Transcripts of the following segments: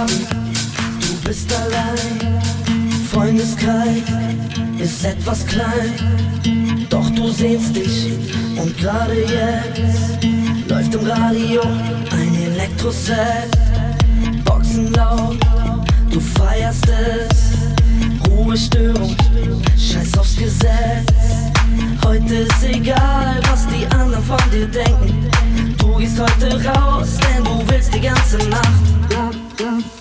Abend, du bist allein. Freundeskreis ist etwas klein, doch du sehnst dich und gerade jetzt läuft im Radio ein Elektroset. Boxen laut, du feierst es. Ruhestörung, scheiß aufs Gesetz. Heute ist egal, was die anderen von dir denken. Du gehst heute raus, denn du willst die ganze Nacht. down.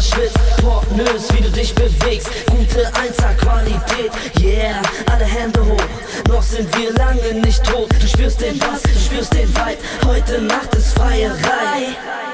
verschwitzt, pornös, wie du dich bewegst. Gute Einser-Qualität, yeah, alle Hände hoch. Noch sind wir lange nicht tot. Du spürst den Bass, du spürst den Vibe. Heute Nacht ist freie Reihe.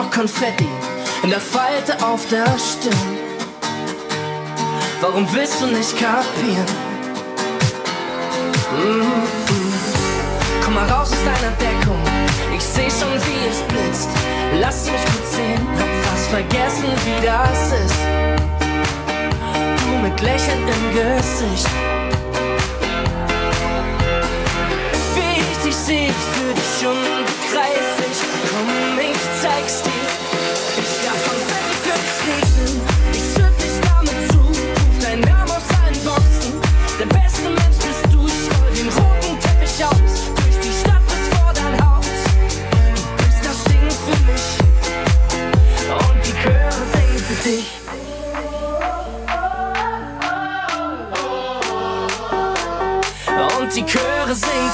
Noch Konfetti in der Falte auf der Stirn. Warum willst du nicht kapieren? Mm -mm. Komm mal raus aus deiner Deckung, ich seh schon wie es blitzt. Lass mich kurz sehen, hab fast vergessen wie das ist. Du mit Lächeln im Gesicht. Wie ich dich seh, ich für dich unbegreiflich. Ich darf Konfetti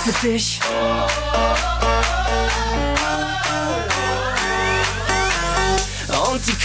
für dich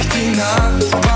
Mit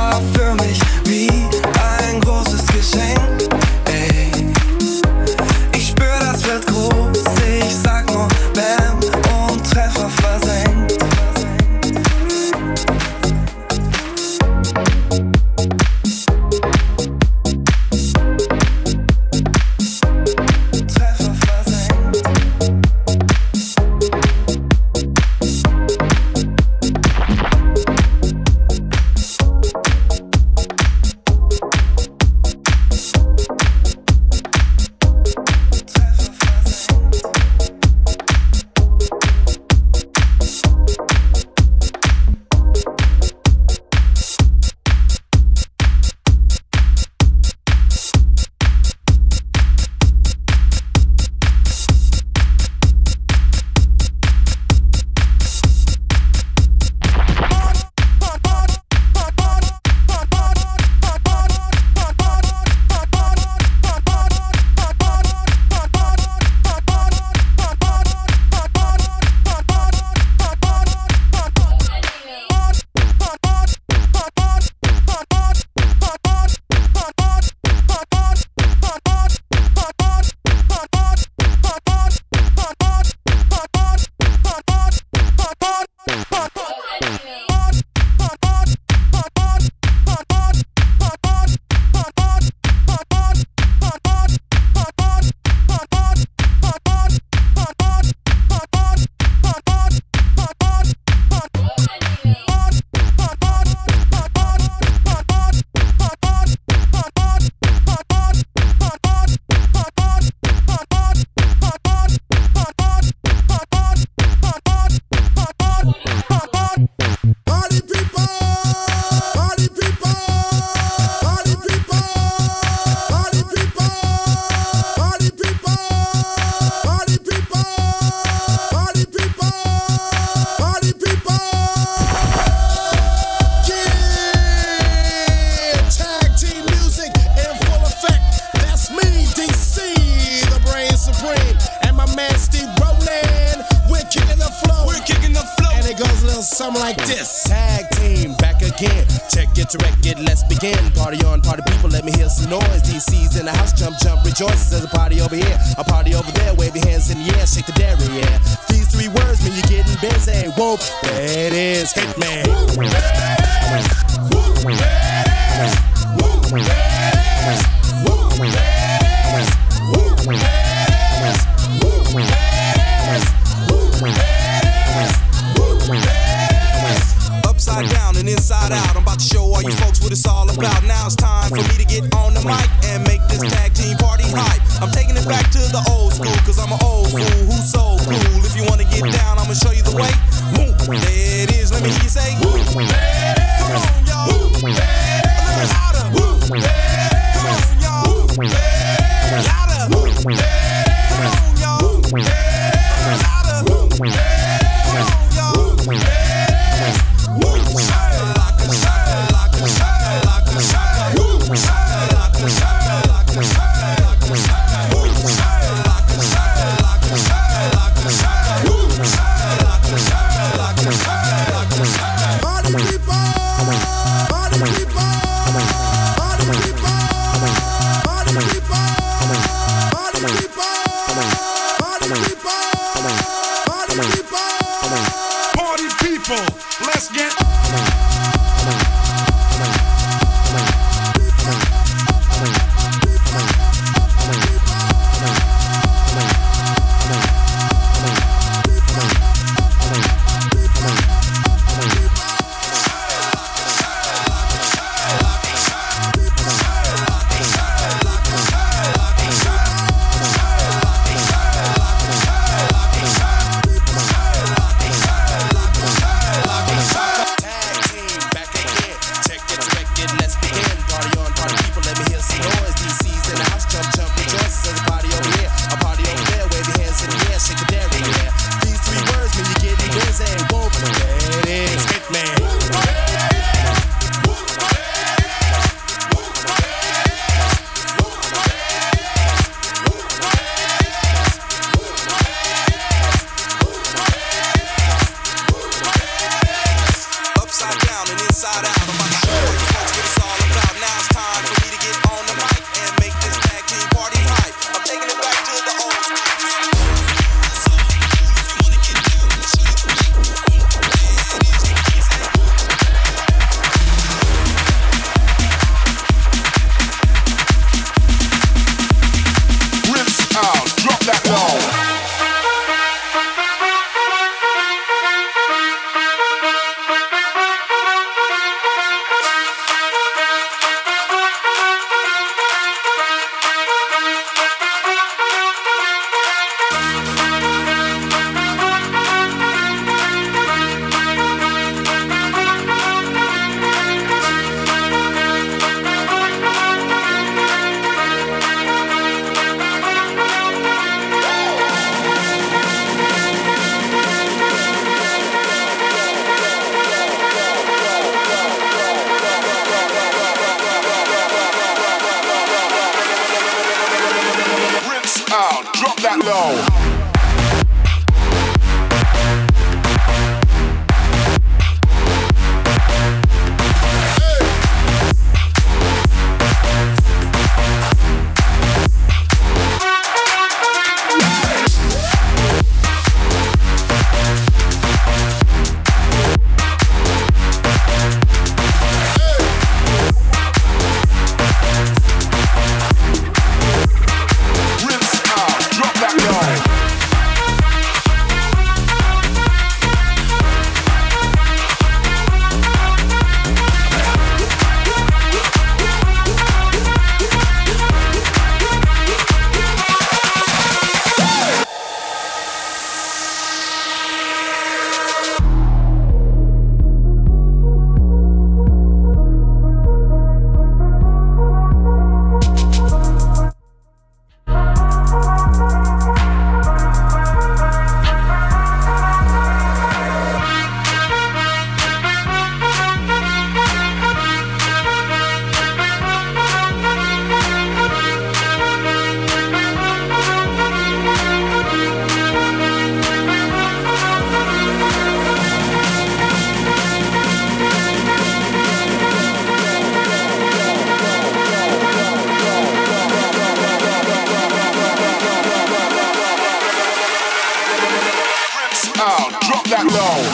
low.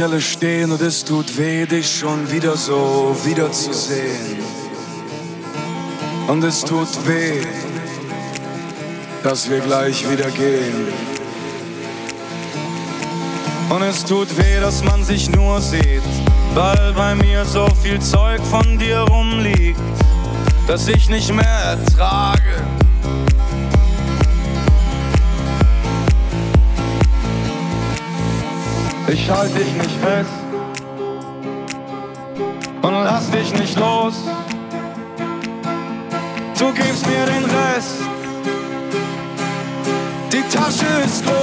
Zelle stehen und es tut weh, dich schon wieder so wiederzusehen. Und es tut weh, dass wir gleich wieder gehen. Und es tut weh, dass man sich nur sieht, weil bei mir so viel Zeug von dir rumliegt, dass ich nicht mehr ertrage. halt dich nicht fest und lass dich nicht los. Du gibst mir den Rest, die Tasche ist groß.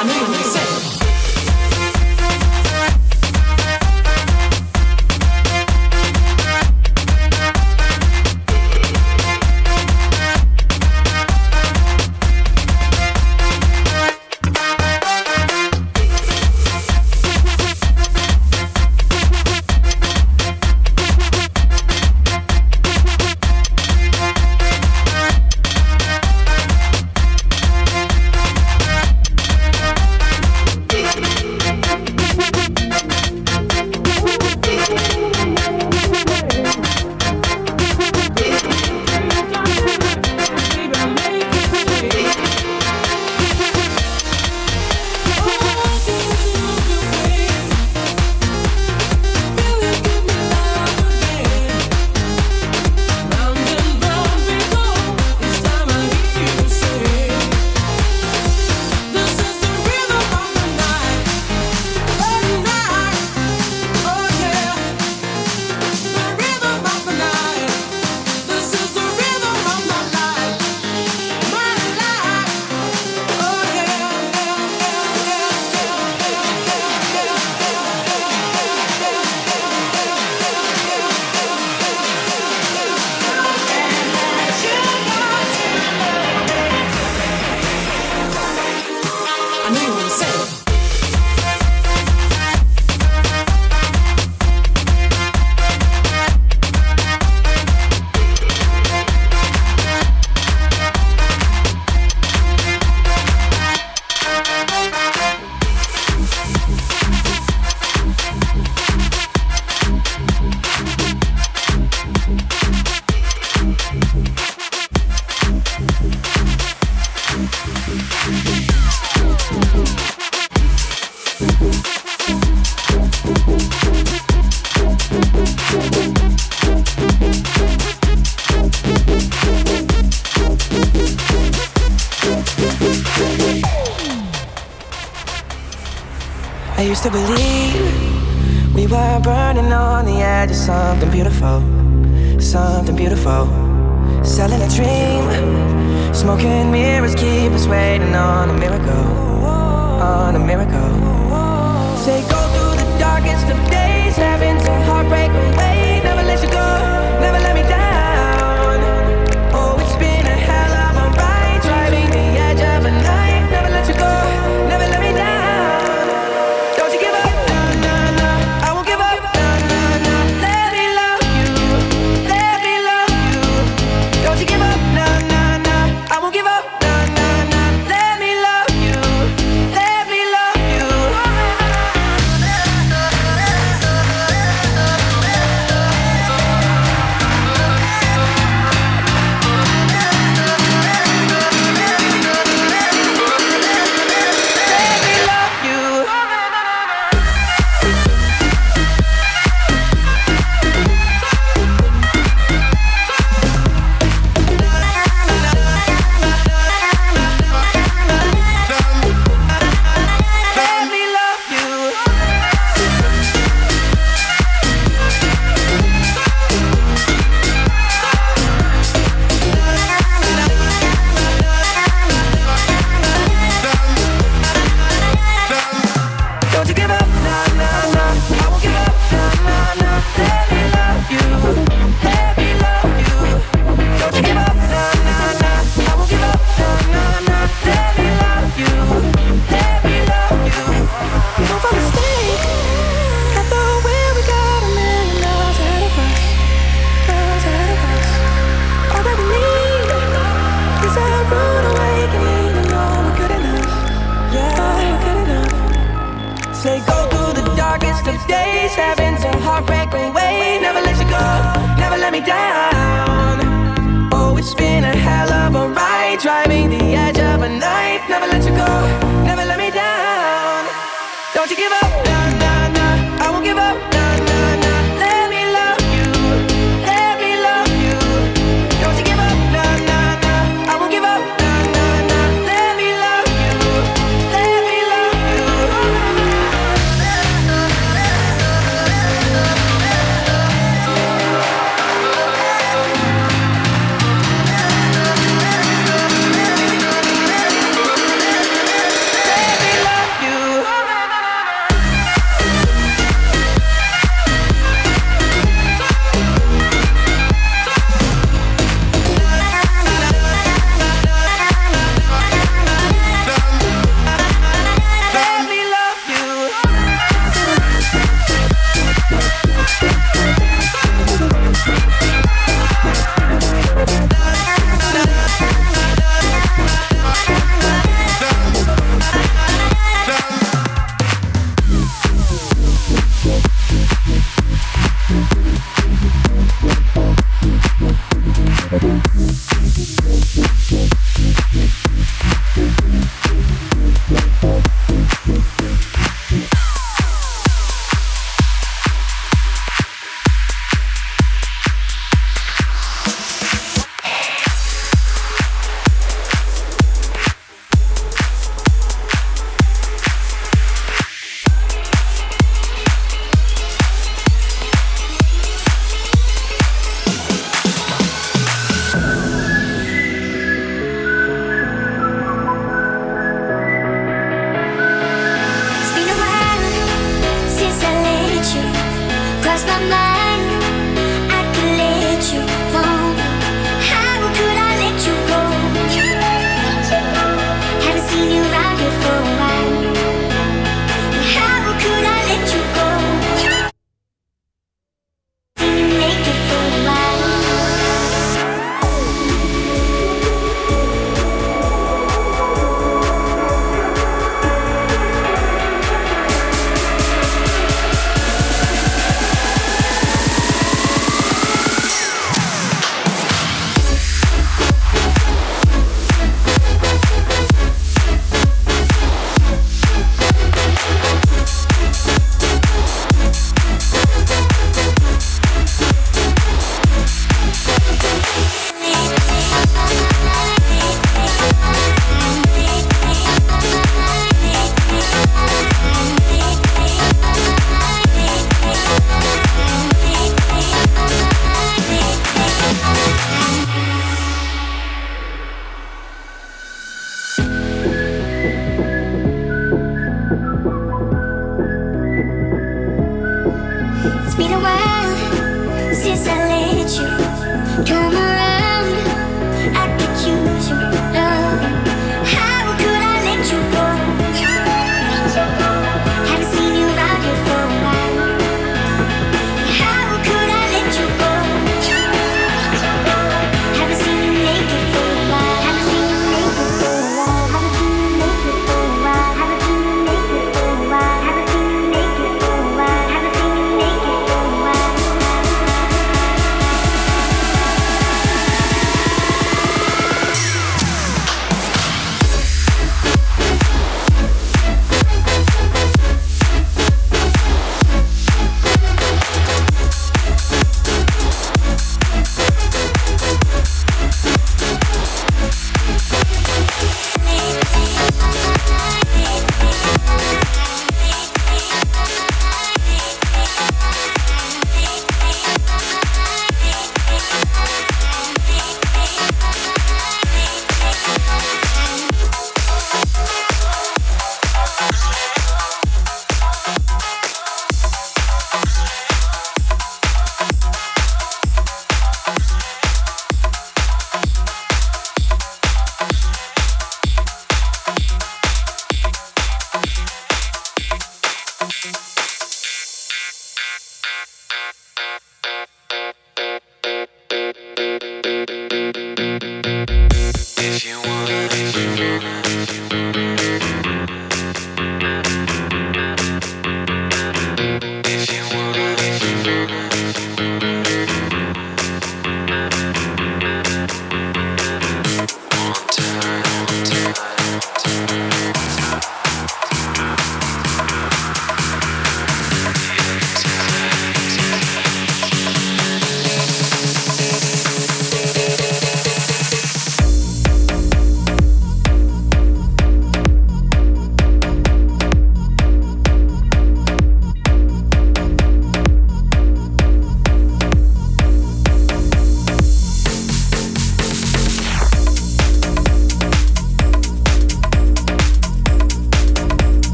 I know you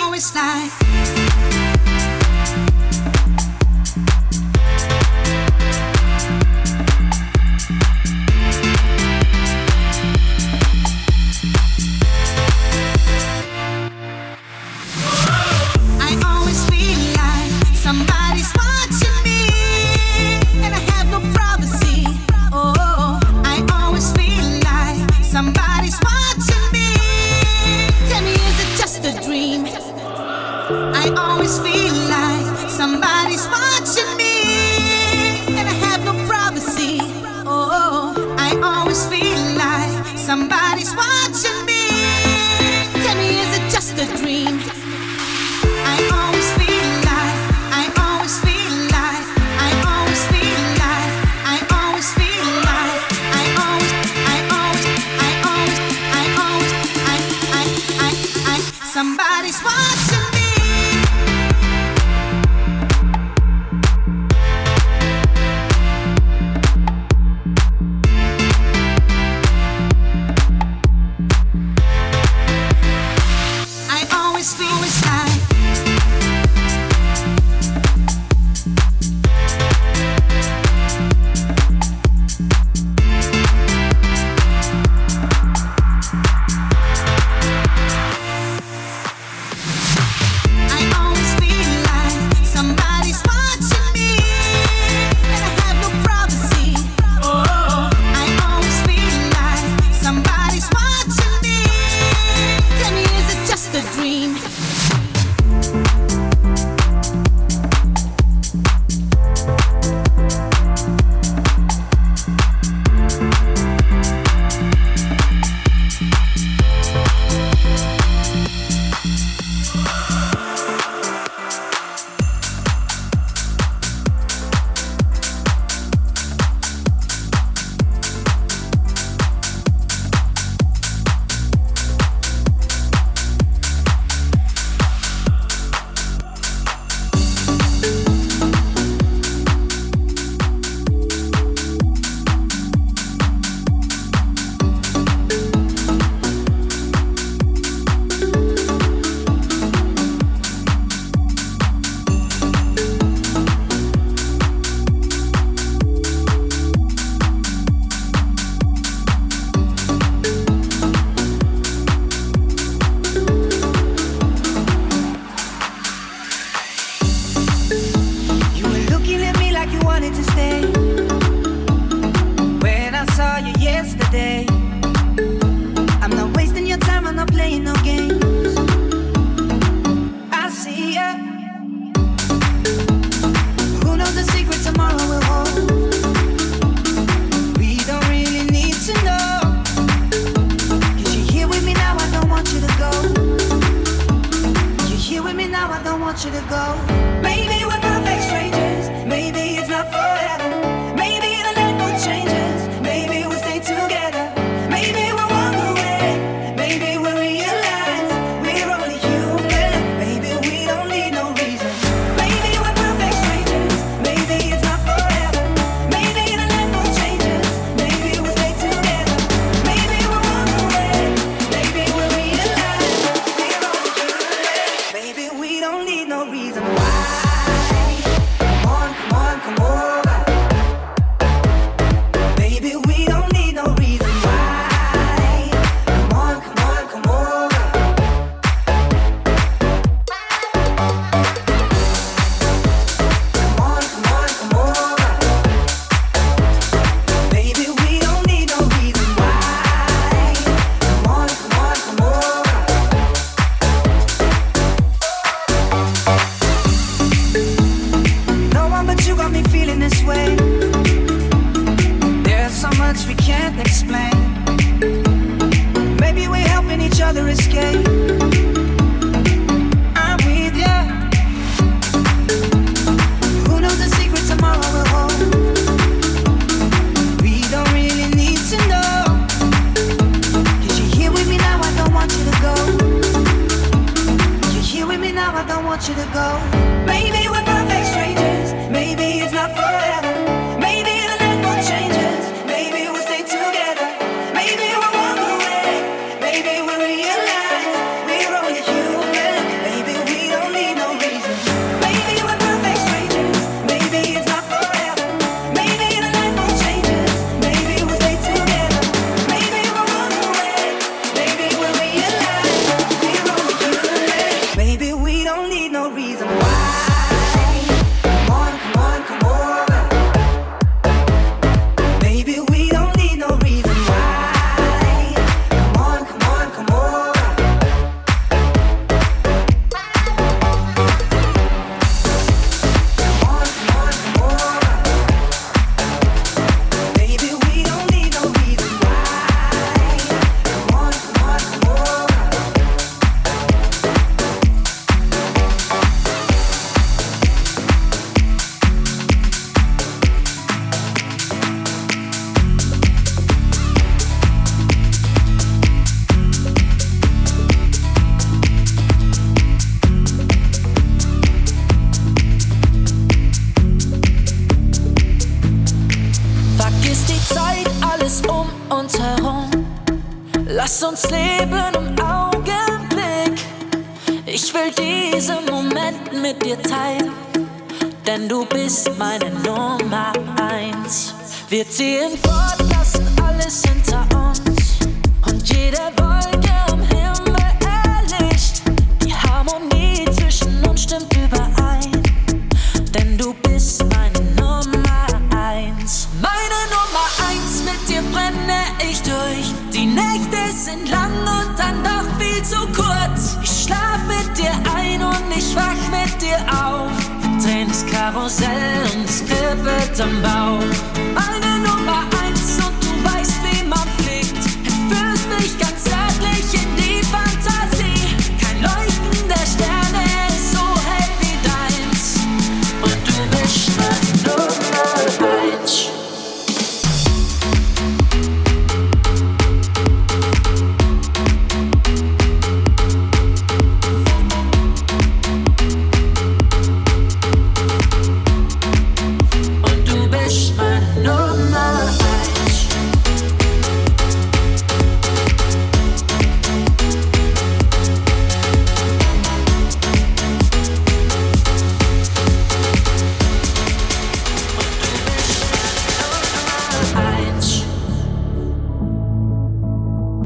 know it's like